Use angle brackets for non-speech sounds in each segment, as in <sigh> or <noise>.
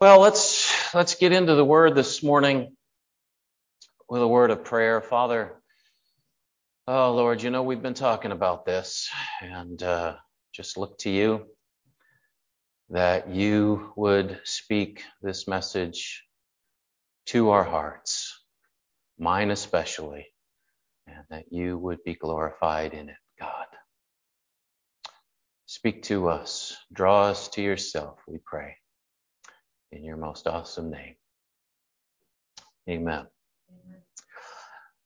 Well, let's let's get into the word this morning with a word of prayer. Father, oh Lord, you know we've been talking about this and uh, just look to you that you would speak this message to our hearts, mine especially, and that you would be glorified in it, God. Speak to us, draw us to yourself, we pray in your most awesome name. Amen.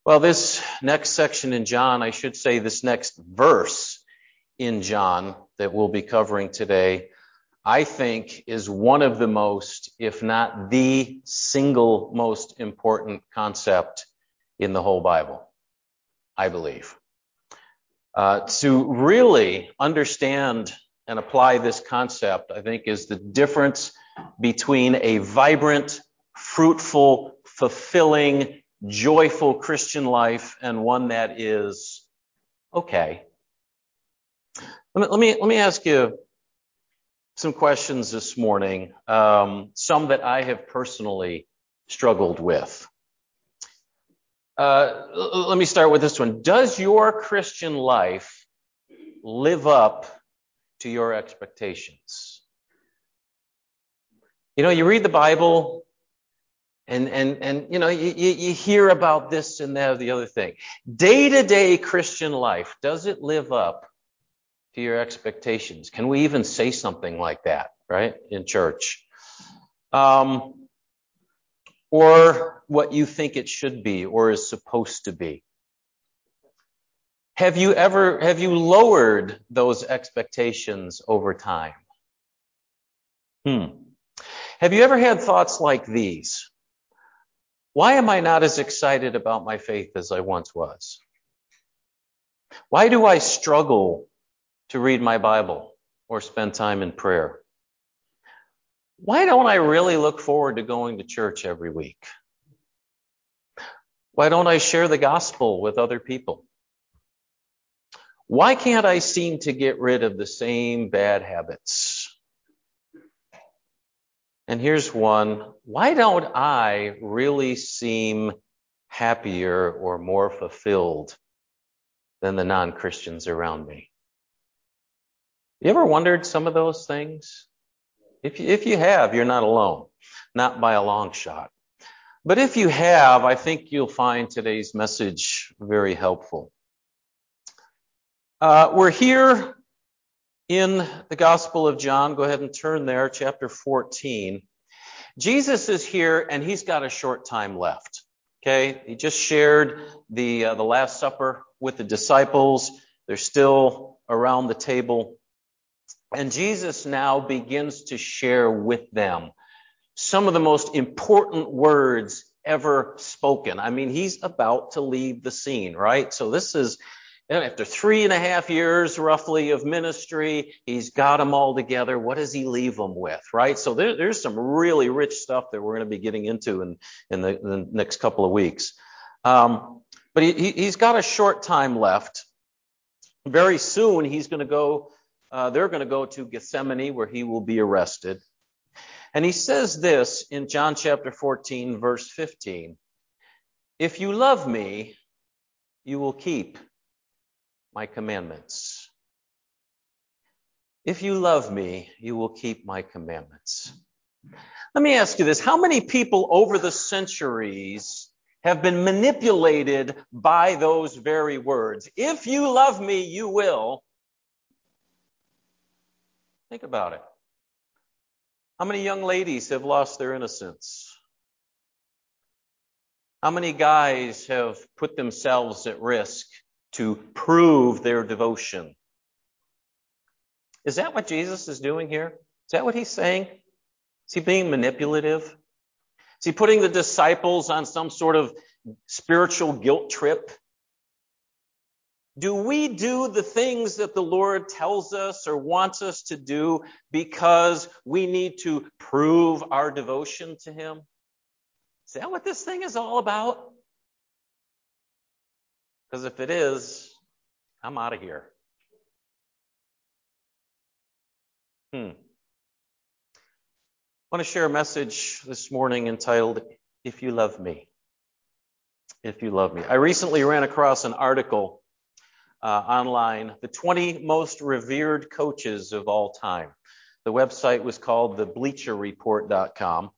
Well, this next section in John, I should say this next verse in John that we'll be covering today, I think is one of the most, if not the single most important concept in the whole Bible, I believe. Uh, to really understand and apply this concept, I think, is the difference between a vibrant, fruitful, fulfilling, joyful Christian life and one that is okay. Let me, let me, let me ask you some questions this morning, um, some that I have personally struggled with. Uh, let me start with this one. Does your Christian life live up to your expectations? You know, you read the Bible and, and, and, you know, you, you hear about this and that or the other thing. Day to day Christian life, does it live up to your expectations? Can we even say something like that, right, in church? Um, or what you think it should be or is supposed to be. Have you ever, have you lowered those expectations over time? Hmm. Have you ever had thoughts like these? Why am I not as excited about my faith as I once was? Why do I struggle to read my Bible or spend time in prayer? Why don't I really look forward to going to church every week? Why don't I share the gospel with other people? Why can't I seem to get rid of the same bad habits? And here's one. Why don't I really seem happier or more fulfilled than the non-Christians around me? You ever wondered some of those things? If you, if you have, you're not alone. Not by a long shot. But if you have, I think you'll find today's message very helpful. Uh, we're here in the Gospel of John. Go ahead and turn there, chapter 14. Jesus is here and he's got a short time left. Okay, he just shared the uh, the Last Supper with the disciples. They're still around the table, and Jesus now begins to share with them some of the most important words ever spoken. I mean, he's about to leave the scene, right? So this is after three and a half years roughly of ministry, he's got them all together. What does he leave them with, right? So there, there's some really rich stuff that we're going to be getting into in, in, the, in the next couple of weeks. Um, but he, he's got a short time left. Very soon he's going to go, uh, they're going to go to Gethsemane where he will be arrested. And he says this in John chapter 14, verse 15. If you love me, you will keep my commandments. If you love me, you will keep my commandments. Let me ask you this. How many people over the centuries have been manipulated by those very words? If you love me, you will. Think about it. How many young ladies have lost their innocence? How many guys have put themselves at risk to prove their devotion. Is that what Jesus is doing here? Is that what he's saying? Is he being manipulative? Is he putting the disciples on some sort of spiritual guilt trip? Do we do the things that the Lord tells us or wants us to do because we need to prove our devotion to Him? Is that what this thing is all about? Because if it is, I'm out of here. Hmm. I want to share a message this morning entitled, If You Love Me. If You Love Me. I recently ran across an article uh, online, The 20 Most Revered Coaches of All Time. The website was called thebleacherreport.com.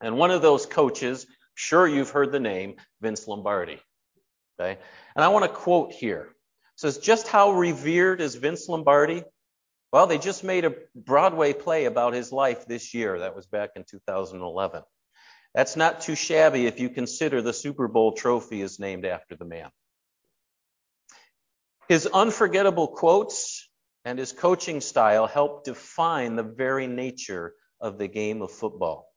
And one of those coaches, sure you've heard the name, Vince Lombardi. Okay? And I want to quote here. It says, just how revered is Vince Lombardi? Well, they just made a Broadway play about his life this year. That was back in 2011. That's not too shabby if you consider the Super Bowl trophy is named after the man. His unforgettable quotes and his coaching style help define the very nature of the game of football.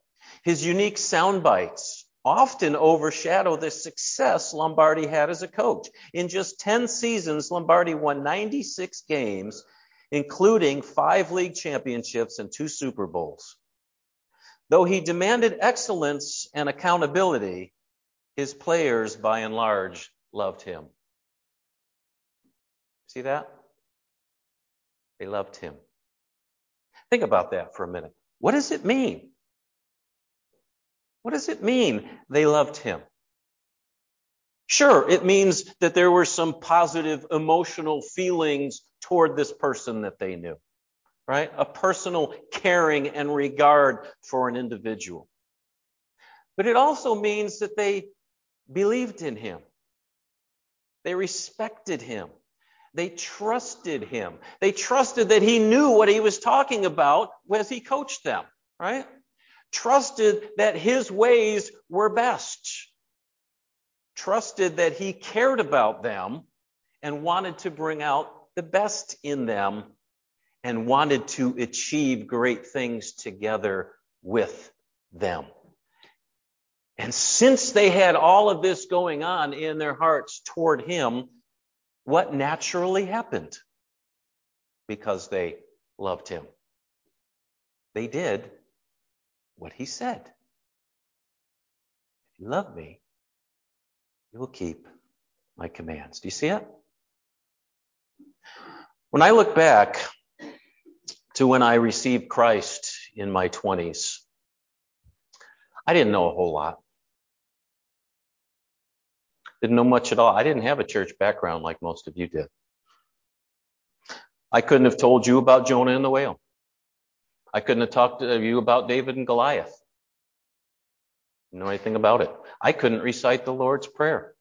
His unique sound bites often overshadow the success Lombardi had as a coach. In just 10 seasons, Lombardi won 96 games including five league championships and two Super Bowls. Though he demanded excellence and accountability, his players by and large loved him. See that? They loved him. Think about that for a minute. What does it mean? What does it mean they loved him? Sure, it means that there were some positive emotional feelings toward this person that they knew, right? A personal caring and regard for an individual. But it also means that they believed in him. They respected him. They trusted him. They trusted that he knew what he was talking about as he coached them, right? Trusted that his ways were best trusted that he cared about them and wanted to bring out the best in them and wanted to achieve great things together with them. And since they had all of this going on in their hearts toward him, what naturally happened? Because they loved him. They did what he said. If you love me, you will keep my commands. Do you see it? When I look back to when I received Christ in my 20s, I didn't know a whole lot. Didn't know much at all. I didn't have a church background like most of you did. I couldn't have told you about Jonah and the whale. I couldn't have talked to you about David and Goliath know anything about it. I couldn't recite the Lord's Prayer.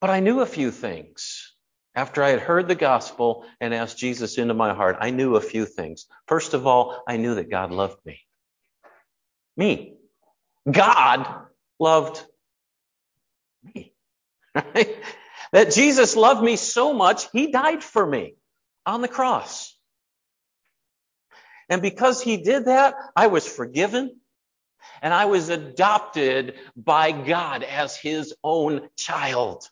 But I knew a few things. After I had heard the gospel and asked Jesus into my heart, I knew a few things. First of all, I knew that God loved me. Me. God loved me. <laughs> That Jesus loved me so much, he died for me on the cross. And because he did that, I was forgiven and I was adopted by God as his own child.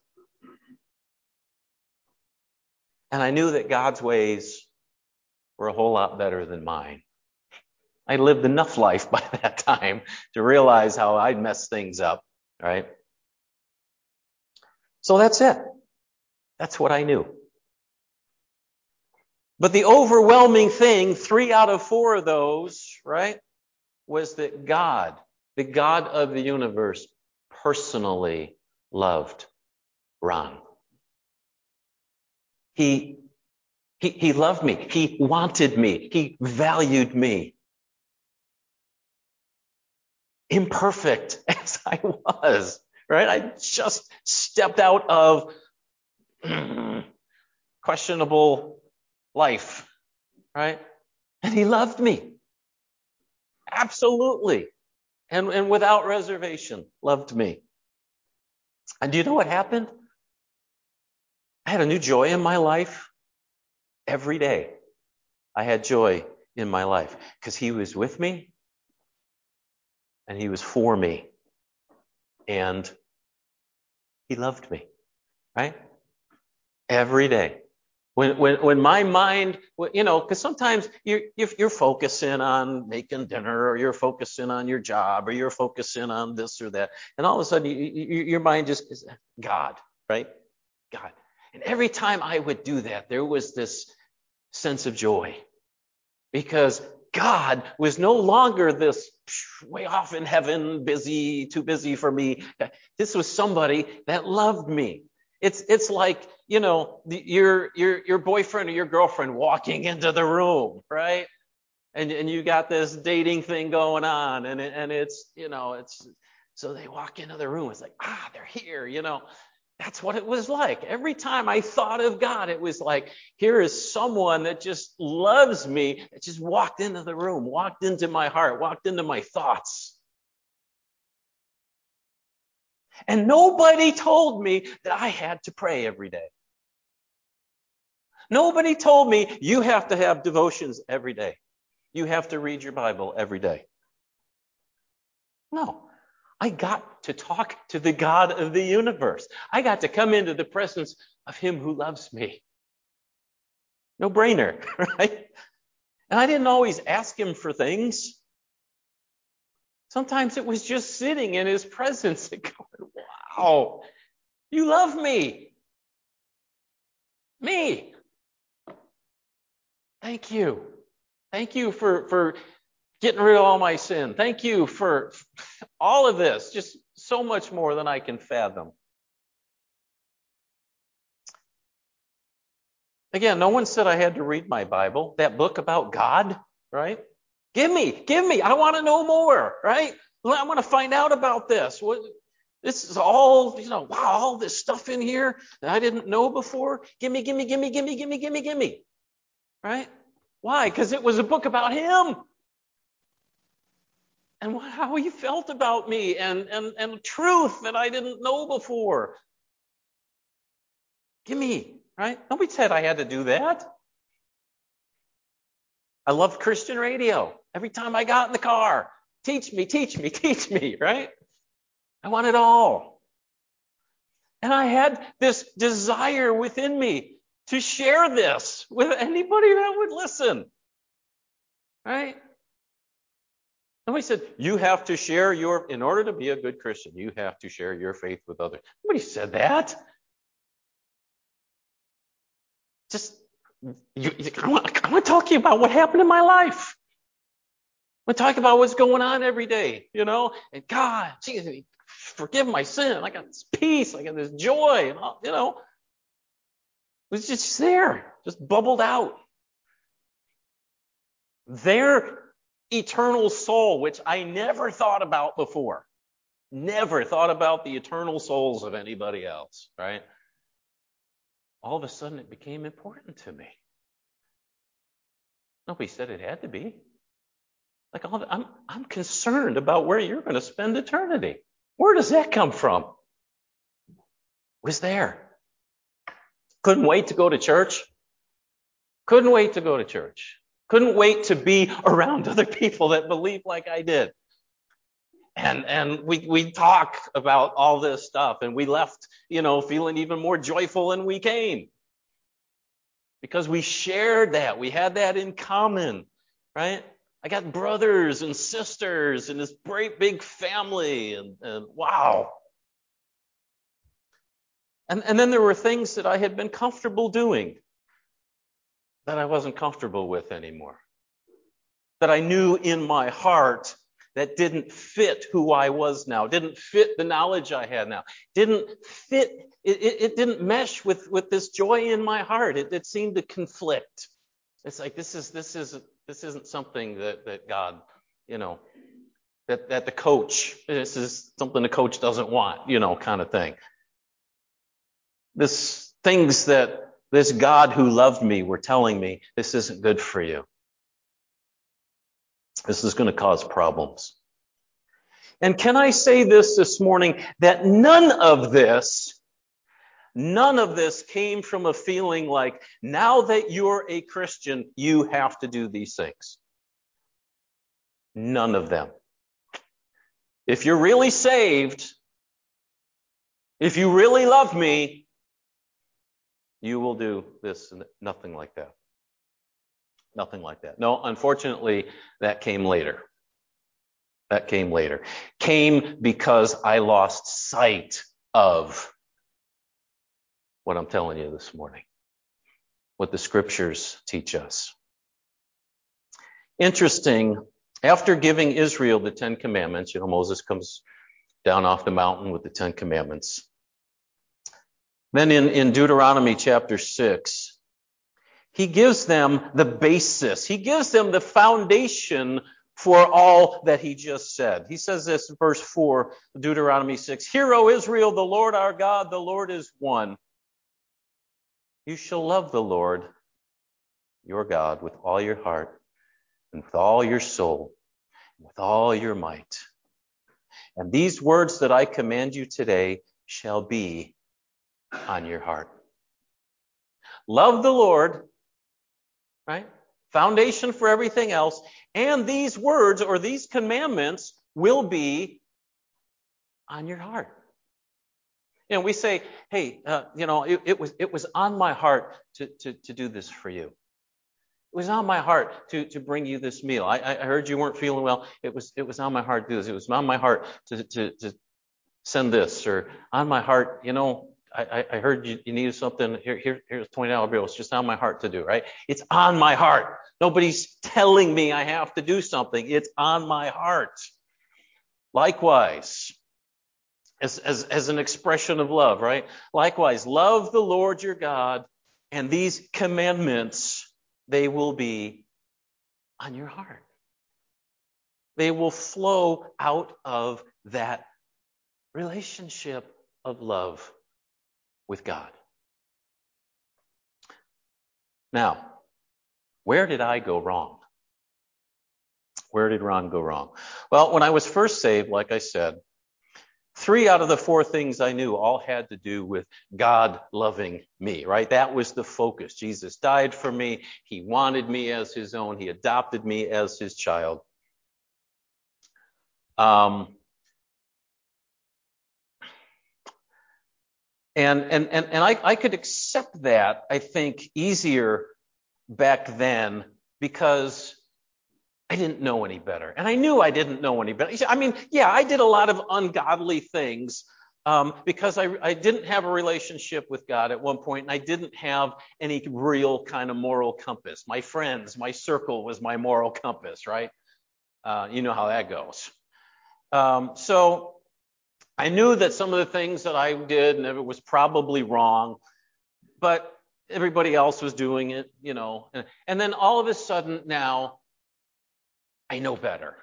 And I knew that God's ways were a whole lot better than mine. I lived enough life <laughs> by that time to realize how I'd messed things up, right? So that's it. That's what I knew. But the overwhelming thing, three out of four of those, right, was that God, the God of the universe, personally loved Ron. He, he, he loved me. He wanted me. He valued me. Imperfect <laughs> as I was, right? I just stepped out of <clears throat> questionable life, right? And he loved me. Absolutely. And, and without reservation, loved me. And do you know what happened? I had a new joy in my life every day. I had joy in my life because he was with me and he was for me and he loved me, right? Every day. When, when, when my mind, you know, because sometimes you're, you're focusing on making dinner or you're focusing on your job or you're focusing on this or that. And all of a sudden you, you, your mind just is God, right? God. And every time I would do that, there was this sense of joy because God was no longer this way off in heaven, busy, too busy for me. This was somebody that loved me. It's it's like you know your your your boyfriend or your girlfriend walking into the room, right? And and you got this dating thing going on, and and it's you know it's so they walk into the room. It's like ah they're here, you know. That's what it was like. Every time I thought of God, it was like, here is someone that just loves me, that just walked into the room, walked into my heart, walked into my thoughts. And nobody told me that I had to pray every day. Nobody told me you have to have devotions every day. You have to read your Bible every day. No. I got to talk to the God of the universe. I got to come into the presence of Him who loves me. No brainer, <laughs> right? And I didn't always ask Him for things. Sometimes it was just sitting in His presence and <laughs> going, wow, you love me. Me. Thank you. Thank you for, for getting rid of all my sin. Thank you for <laughs> all of this, just so much more than I can fathom. Again, no one said I had to read my Bible, that book about God, right? Give me, give me. I want to know more, right? I want to find out about this. What, this is all, you know, wow, all this stuff in here that I didn't know before. Give me, give me, give me, give me, give me, give me, give me. Right? Why? Because it was a book about Him and how he felt about me and, and, and truth that I didn't know before. Give me, right? Nobody said I had to do that. I loved Christian radio. Every time I got in the car, teach me, teach me, <laughs> teach me, right? I want it all. And I had this desire within me to share this with anybody that would listen, right? Nobody said, you have to share your, in order to be a good Christian, you have to share your faith with others. Nobody said that. Just, you, I, want, I want to talk to you about what happened in my life. To talk about what's going on every day, you know? And God, Jesus, forgive my sin. I got this peace. I got this joy. And all, you know, it was just there, just bubbled out. Their eternal soul, which I never thought about before. Never thought about the eternal souls of anybody else, right? All of a sudden it became important to me. Nobody said it had to be. Like I'm, I'm concerned about where you're going to spend eternity. Where does that come from? Was there. Couldn't wait to go to church. Couldn't wait to go to church. Couldn't wait to be around <laughs> other people that believe like I did. And, and we, we talk about all this stuff and we left, you know, feeling even more joyful than we came. Because we shared that. We had that in common, right? I got brothers and sisters and this great big family and, and wow. And, and then there were things that I had been comfortable doing that I wasn't comfortable with anymore. That I knew in my heart that didn't fit who I was now, didn't fit the knowledge I had now, didn't fit, it, it, it didn't mesh with, with this joy in my heart. It, it seemed to conflict. It's like this is this is this isn't something that, that God, you know, that, that the coach, this is something the coach doesn't want, you know, kind of thing. This things that this God who loved me were telling me this isn't good for you. This is going to cause problems. And can I say this this morning that none of this, none of this came from a feeling like now that you're a Christian, you have to do these things. None of them. If you're really saved, if you really love me, you will do this and nothing like that. Nothing like that. No, unfortunately, that came later. That came later. Came because I lost sight of what I'm telling you this morning, what the scriptures teach us. interesting. After giving Israel the Ten Commandments, you know, Moses comes down off the mountain with the Ten Commandments. Then in, in Deuteronomy chapter 6, he gives them the basis. He gives them the foundation for all that he just said. He says this in verse 4, Deuteronomy 6 Hear, O Israel, the Lord our God, the Lord is one. You shall love the Lord your God with all your heart and with all your soul and with all your might. And these words that I command you today shall be on your heart. Love the Lord, right? Foundation for everything else. And these words or these commandments will be on your heart. You know, we say, hey, uh, you know, it, it, was, it was on my heart to, to, to do this for you. It was on my heart to, to bring you this meal. I, I heard you weren't feeling well. It was, it was on my heart to do this. It was on my heart to, to, to send this or on my heart, you know, I, I heard you, you needed something. Here, here, here's $20 bill. It's just on my heart to do, right? It's on my heart. Nobody's telling me I have to do something. It's on my heart. Likewise, as, as, as an expression of love, right? Likewise, love the Lord your God, and these commandments, they will be on your heart. They will flow out of that relationship of love with God. Now, where did I go wrong? Where did Ron go wrong? Well, when I was first saved, like I said, three out of the four things I knew all had to do with God loving me, right? That was the focus. Jesus died for me. He wanted me as his own. He adopted me as his child. Um, and and and, and I, I could accept that, I think, easier back then because I didn't know any better. And I knew I didn't know any better. I mean, yeah, I did a lot of ungodly things um, because I, I didn't have a relationship with God at one point, and I didn't have any real kind of moral compass. My friends, my circle was my moral compass, right? Uh, you know how that goes. Um, so I knew that some of the things that I did and it was probably wrong, but everybody else was doing it, you know. And, and then all of a sudden now, I know better.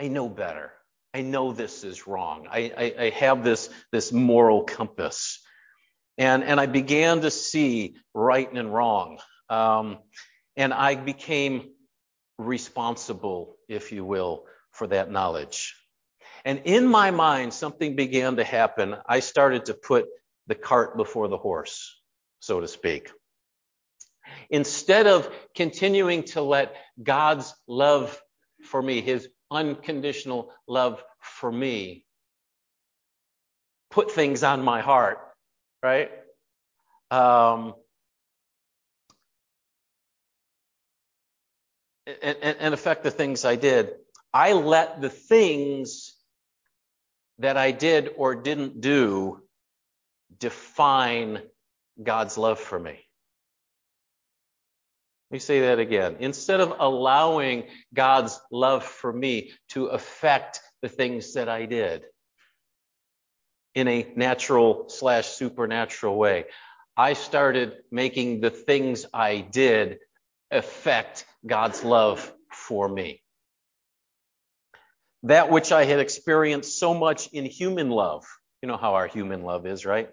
I know better. I know this is wrong. I, I, I have this, this moral compass. And, and I began to see right and wrong. Um, and I became responsible, if you will, for that knowledge. And in my mind, something began to happen. I started to put the cart before the horse, so to speak. Instead of continuing to let God's love for me, his unconditional love for me, put things on my heart, right? Um, and, and, and affect the things I did. I let the things that I did or didn't do define God's love for me. Let me say that again. Instead of allowing God's love for me to affect the things that I did in a natural slash supernatural way, I started making the things I did affect God's love for me. That which I had experienced so much in human love. You know how our human love is, right?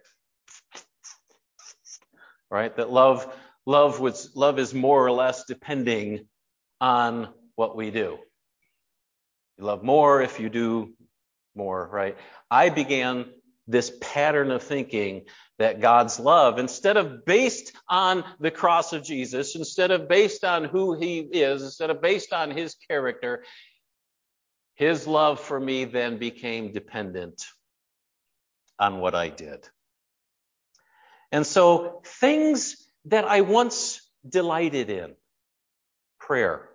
right? That love, love was, love is more or less depending on what we do. You love more if you do more, right? I began this pattern of thinking that God's love, instead of based on the cross of Jesus, instead of based on who he is, instead of based on his character, his love for me then became dependent on what I did. And so things that I once delighted in, prayer,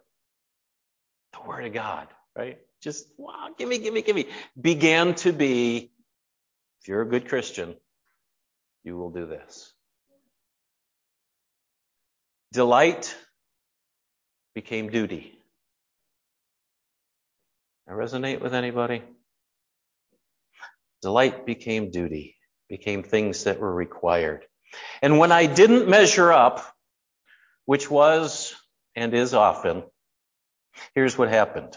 the Word of God, right? Just, wow, give me, give me, give me, began to be, if you're a good Christian, you will do this. Delight became duty. I resonate with anybody? Delight became duty, became things that were required. And when I didn't measure up, which was and is often, here's what happened.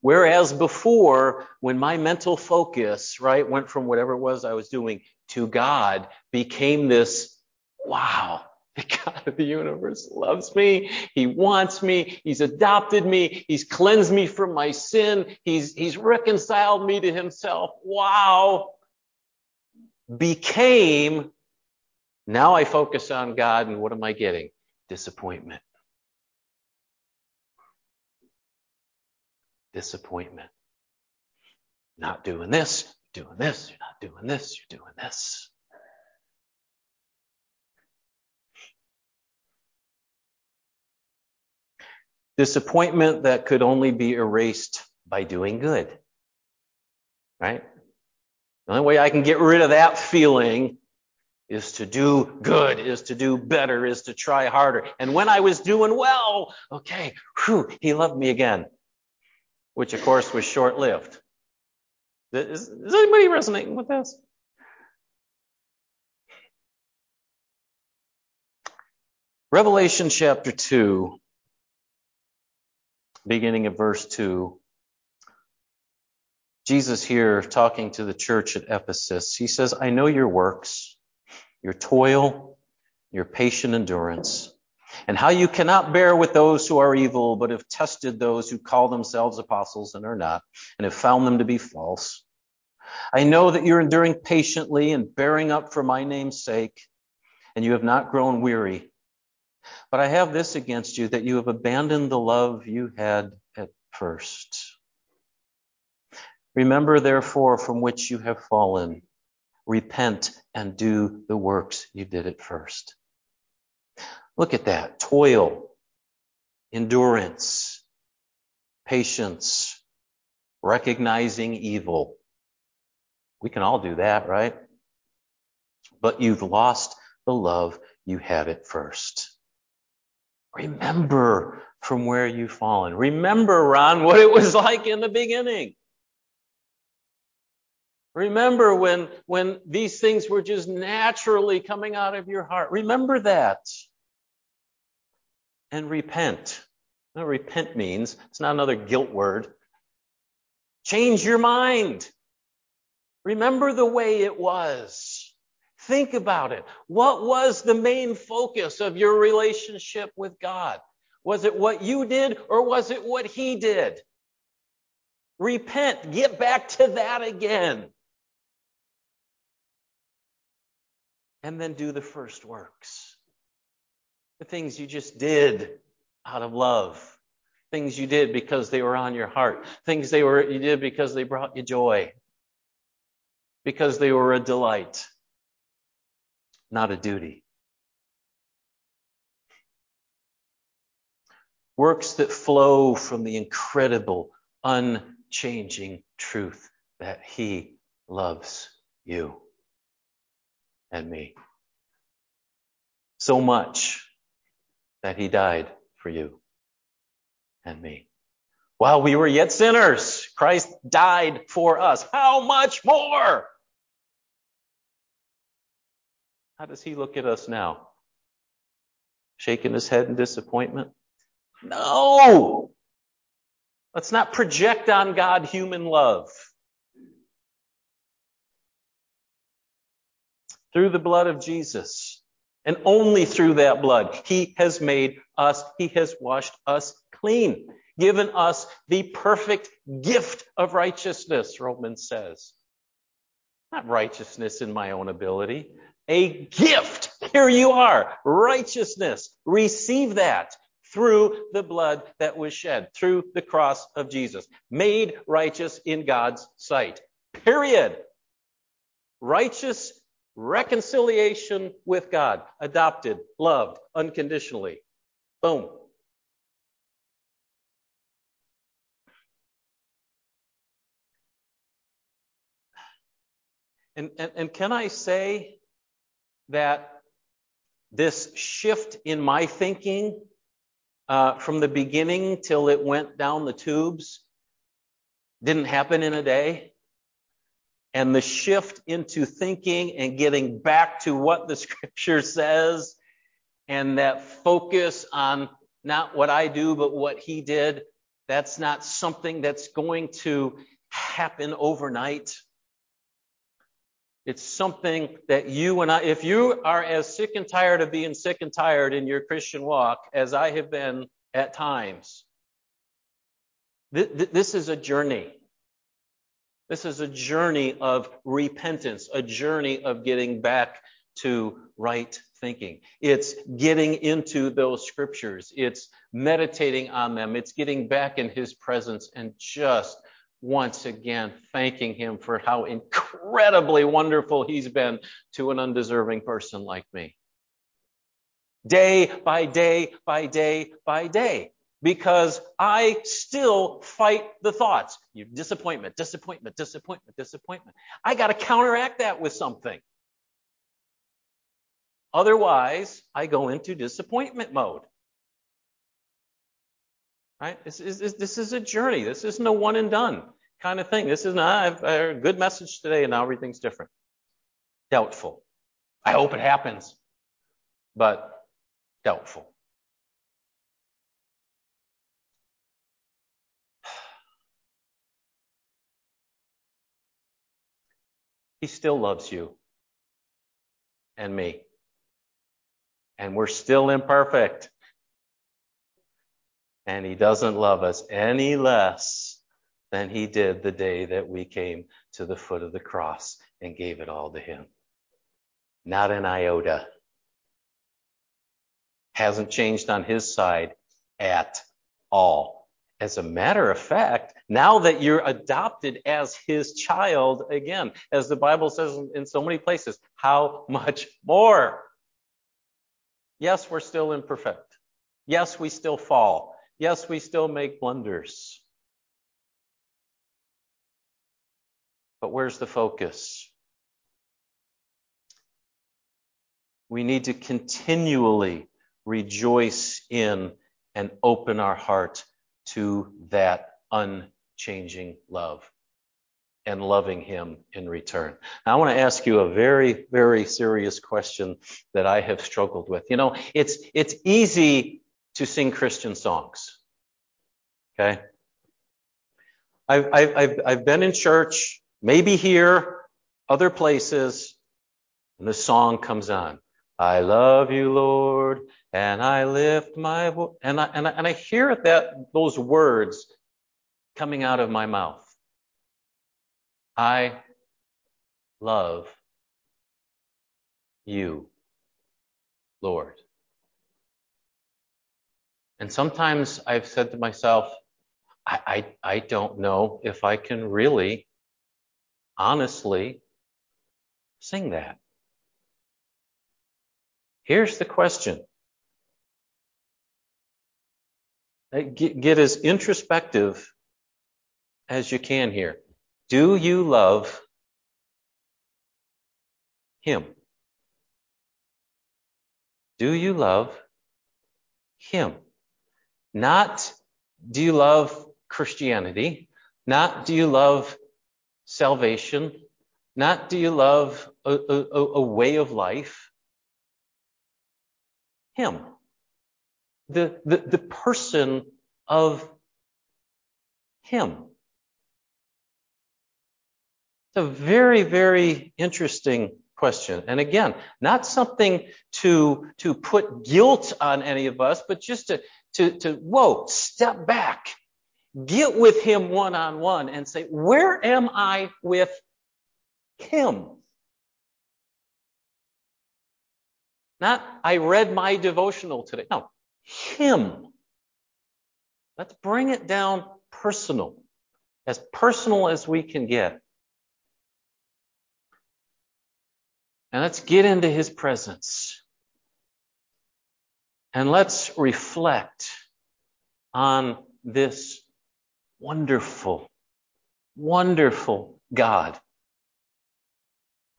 Whereas before, when my mental focus, right, went from whatever it was I was doing to God, became this, wow, <laughs> the God of the universe loves me. He wants me. He's adopted me. He's cleansed me from my sin. He's, he's reconciled me to himself. Wow. Became, now I focus on God and what am I getting? Disappointment. Disappointment. Not doing this, doing this, you're not doing this, you're doing this. Disappointment that could only be erased by doing good. Right? The only way I can get rid of that feeling is to do good, is to do better, is to try harder. And when I was doing well, okay, whew, he loved me again, which of course was short lived. Is, is anybody resonating with this? Revelation chapter 2 beginning of verse 2. Jesus here talking to the church at Ephesus, he says, I know your works, your toil, your patient endurance, and how you cannot bear with those who are evil, but have tested those who call themselves apostles and are not, and have found them to be false. I know that you're enduring patiently and bearing up for my name's sake, and you have not grown weary. But I have this against you that you have abandoned the love you had at first. Remember, therefore, from which you have fallen. Repent and do the works you did at first. Look at that toil, endurance, patience, recognizing evil. We can all do that, right? But you've lost the love you had at first. Remember from where you've fallen. Remember, Ron, what it was <laughs> like in the beginning. Remember when, when these things were just naturally coming out of your heart. Remember that. And repent. What repent means, it's not another guilt word. Change your mind. Remember the way it was. Think about it. What was the main focus of your relationship with God? Was it what you did or was it what He did? Repent. Get back to that again. And then do the first works. The things you just did out of love. Things you did because they were on your heart. Things they were, you did because they brought you joy. Because they were a delight not a duty. Works that flow from the incredible, unchanging truth that He loves you and me. So much that He died for you and me. While we were yet sinners, Christ died for us. How much more? How does he look at us now? Shaking his head in disappointment? No! Let's not project on God human love. Through the blood of Jesus, and only through that blood, he has made us, he has washed us clean, given us the perfect gift of righteousness, Romans says. Not righteousness in my own ability, a gift. Here you are, righteousness. Receive that through the blood that was shed, through the cross of Jesus. Made righteous in God's sight. Period. Righteous reconciliation with God. Adopted, loved, unconditionally. Boom. And, and, and can I say that this shift in my thinking uh, from the beginning till it went down the tubes didn't happen in a day. And the shift into thinking and getting back to what the <laughs> scripture says and that focus on not what I do, but what he did, that's not something that's going to happen overnight. It's something that you and I, if you are as sick and tired of being sick and tired in your Christian walk as I have been at times, this is a journey. This is a journey of repentance, a journey of getting back to right thinking. It's getting into those scriptures. It's meditating on them. It's getting back in his presence and just once again thanking him for how incredibly wonderful he's been to an undeserving person like me. Day by day by day by day because I still fight the thoughts. You disappointment, disappointment, disappointment, disappointment. I got to counteract that with something. Otherwise, I go into disappointment mode. Right? This is, this is a journey. This isn't a one and done kind of thing. This is not I've, a good message today and now everything's different. Doubtful. I hope it happens, but doubtful. He still loves you and me. And we're still imperfect. And he doesn't love us any less than he did the day that we came to the foot of the cross and gave it all to him. Not an iota. Hasn't changed on his side at all. As a matter of fact, now that you're adopted as his child again, as the Bible says in so many places, how much more? Yes, we're still imperfect. Yes, we still fall. Yes, we still make blunders. But where's the focus? We need to continually rejoice in and open our heart to that unchanging love and loving him in return. Now, I want to ask you a very, very serious question that I have struggled with. You know, it's, it's easy to sing Christian songs. Okay. I've, I've, I've been in church, maybe here, other places, and the song comes on. I love you, Lord, and I lift my voice. And I, and I, and I hear that, those words coming out of my mouth. I love you, Lord. And sometimes I've said to myself, I, I, I don't know if I can really, honestly, sing that. Here's the question. Get, get as introspective as you can here. Do you love Him? Do you love Him? Not do you love Christianity? Not do you love salvation? Not do you love a, a, a way of life? Him. The, the, the person of Him. It's a very, very interesting question. And again, not something to, to put guilt on any of us, but just to, to, to, whoa, step back, get with him one on one and say, where am I with him? Not, I read my devotional today. No, Him. Let's bring it down personal, as personal as we can get. And let's get into His presence. And let's reflect on this wonderful, wonderful God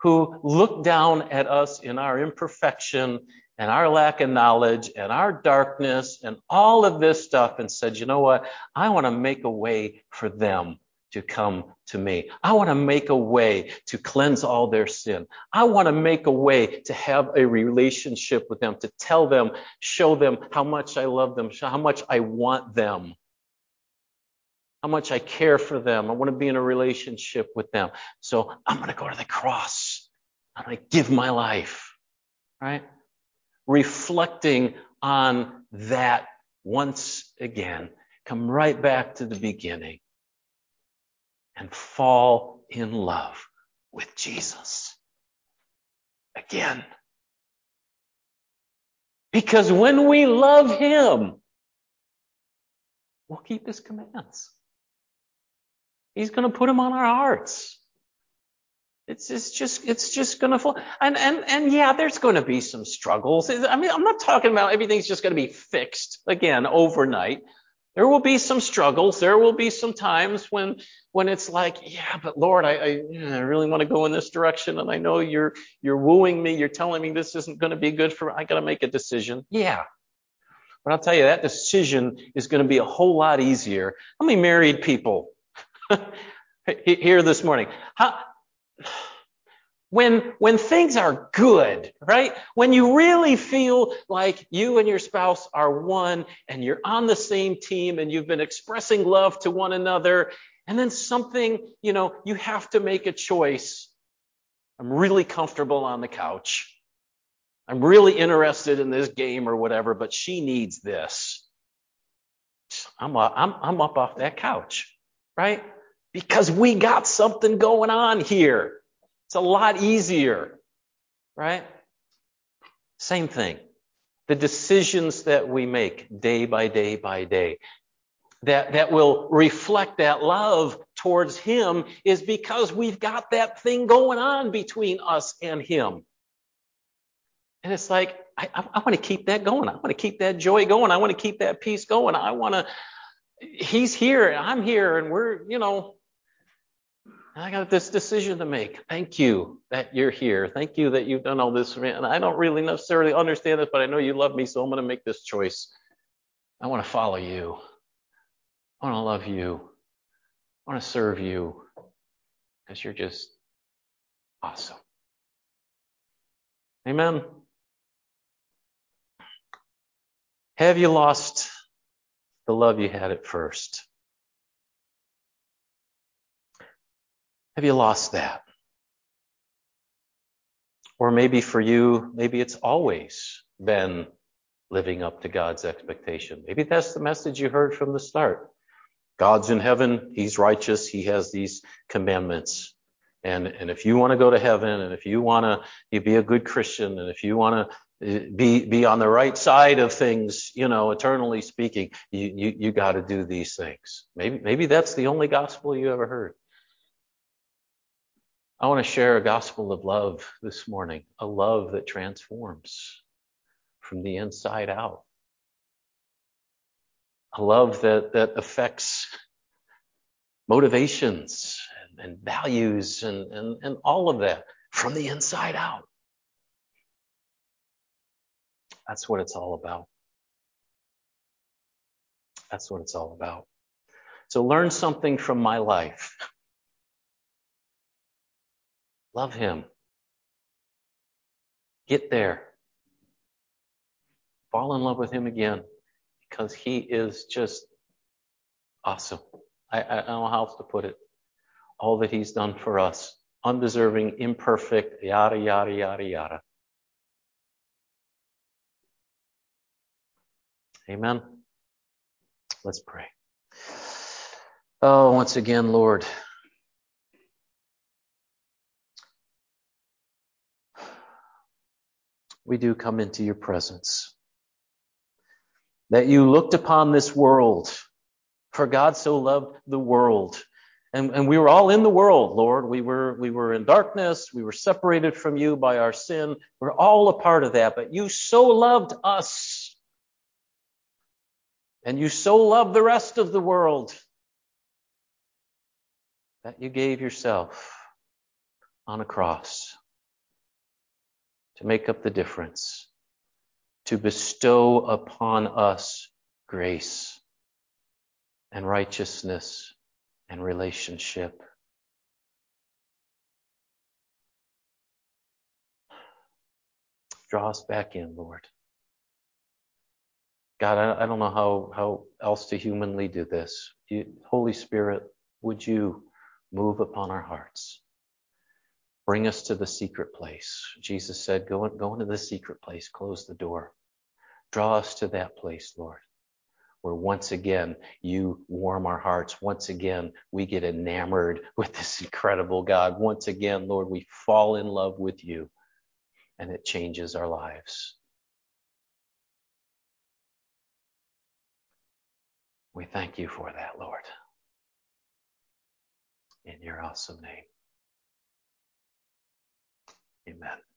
who looked down at us in our imperfection and our lack of knowledge and our darkness and all of this stuff and said, you know what? I want to make a way for them to come to me. I want to make a way to cleanse all their sin. I want to make a way to have a relationship with them, to tell them, show them how much I love them, how much I want them, how much I care for them. I want to be in a relationship with them. So I'm going to go to the cross. I'm going to give my life, right? Reflecting on that once again. Come right back to the beginning and fall in love with Jesus. Again. Because when we love Him, we'll keep His commands. He's going to put them on our hearts. It's, it's just it's just going to fall. And and and yeah, there's going to be some struggles. I mean, I'm not talking about everything's just going to be fixed again overnight. There will be some struggles. There will be some times when when it's like, yeah, but Lord, I, I, I really want to go in this direction, and I know you're you're wooing me. You're telling me this isn't going to be good for. me. I got to make a decision. Yeah, but I'll tell you that decision is going to be a whole lot easier. How many married people <laughs> here this morning? How, when, when things are good, right? When you really feel like you and your spouse are one and you're on the same team and you've been expressing love to one another, and then something, you know, you have to make a choice. I'm really comfortable on the couch. I'm really interested in this game or whatever, but she needs this. I'm, I'm, I'm up off that couch, right? Because we got something going on here. It's a lot easier, right? Same thing. The decisions that we make day by day by day that, that will reflect that love towards Him is because we've got that thing going on between us and Him. And it's like, I, I, I want to keep that going. I want to keep that joy going. I want to keep that peace going. I want to, He's here, and I'm here, and we're, you know, I got this decision to make. Thank you that you're here. Thank you that you've done all this for me. And I don't really necessarily understand this, but I know you love me, so I'm going to make this choice. I want to follow you. I want to love you. I want to serve you because you're just awesome. Amen. Have you lost the love you had at first? Have you lost that? Or maybe for you, maybe it's always been living up to God's expectation. Maybe that's the message you heard from the start. God's in heaven. He's righteous. He has these commandments. And, and if you want to go to heaven and if you want to be a good Christian and if you want to eh, be, be on the right side of things, you know, eternally speaking, you, you, you got to do these things. Maybe, maybe that's the only gospel you ever heard. I want to share a gospel of love this morning, a love that transforms from the inside out. A love that, that affects motivations and, and values and, and, and all of that from the inside out. That's what it's all about. That's what it's all about. So learn something from my life. Love Him. Get there. Fall in love with Him again because He is just awesome. I, I don't know how else to put it. All that He's done for us. Undeserving, imperfect, yada, yada, yada, yada. Amen. Let's pray. Oh, once again, Lord. We do come into your presence. That you looked upon this world, for God so loved the world. And, and we were all in the world, Lord. We were, we were in darkness. We were separated from you by our sin. We're all a part of that. But you so loved us. And you so loved the rest of the world that you gave yourself on a cross to make up the difference. to bestow upon us grace and righteousness and relationship. Draw us back in, Lord. God, I, I don't know how, how else to humanly do this. You, Holy Spirit, would you move upon our hearts? Bring us to the secret place. Jesus said, go, go into the secret place, close the door. Draw us to that place, Lord, where once again you warm our hearts. Once again, we get enamored <laughs> with this incredible God. Once again, Lord, we fall in love with you and it changes our lives. We thank you for that, Lord. In your awesome name. Amen.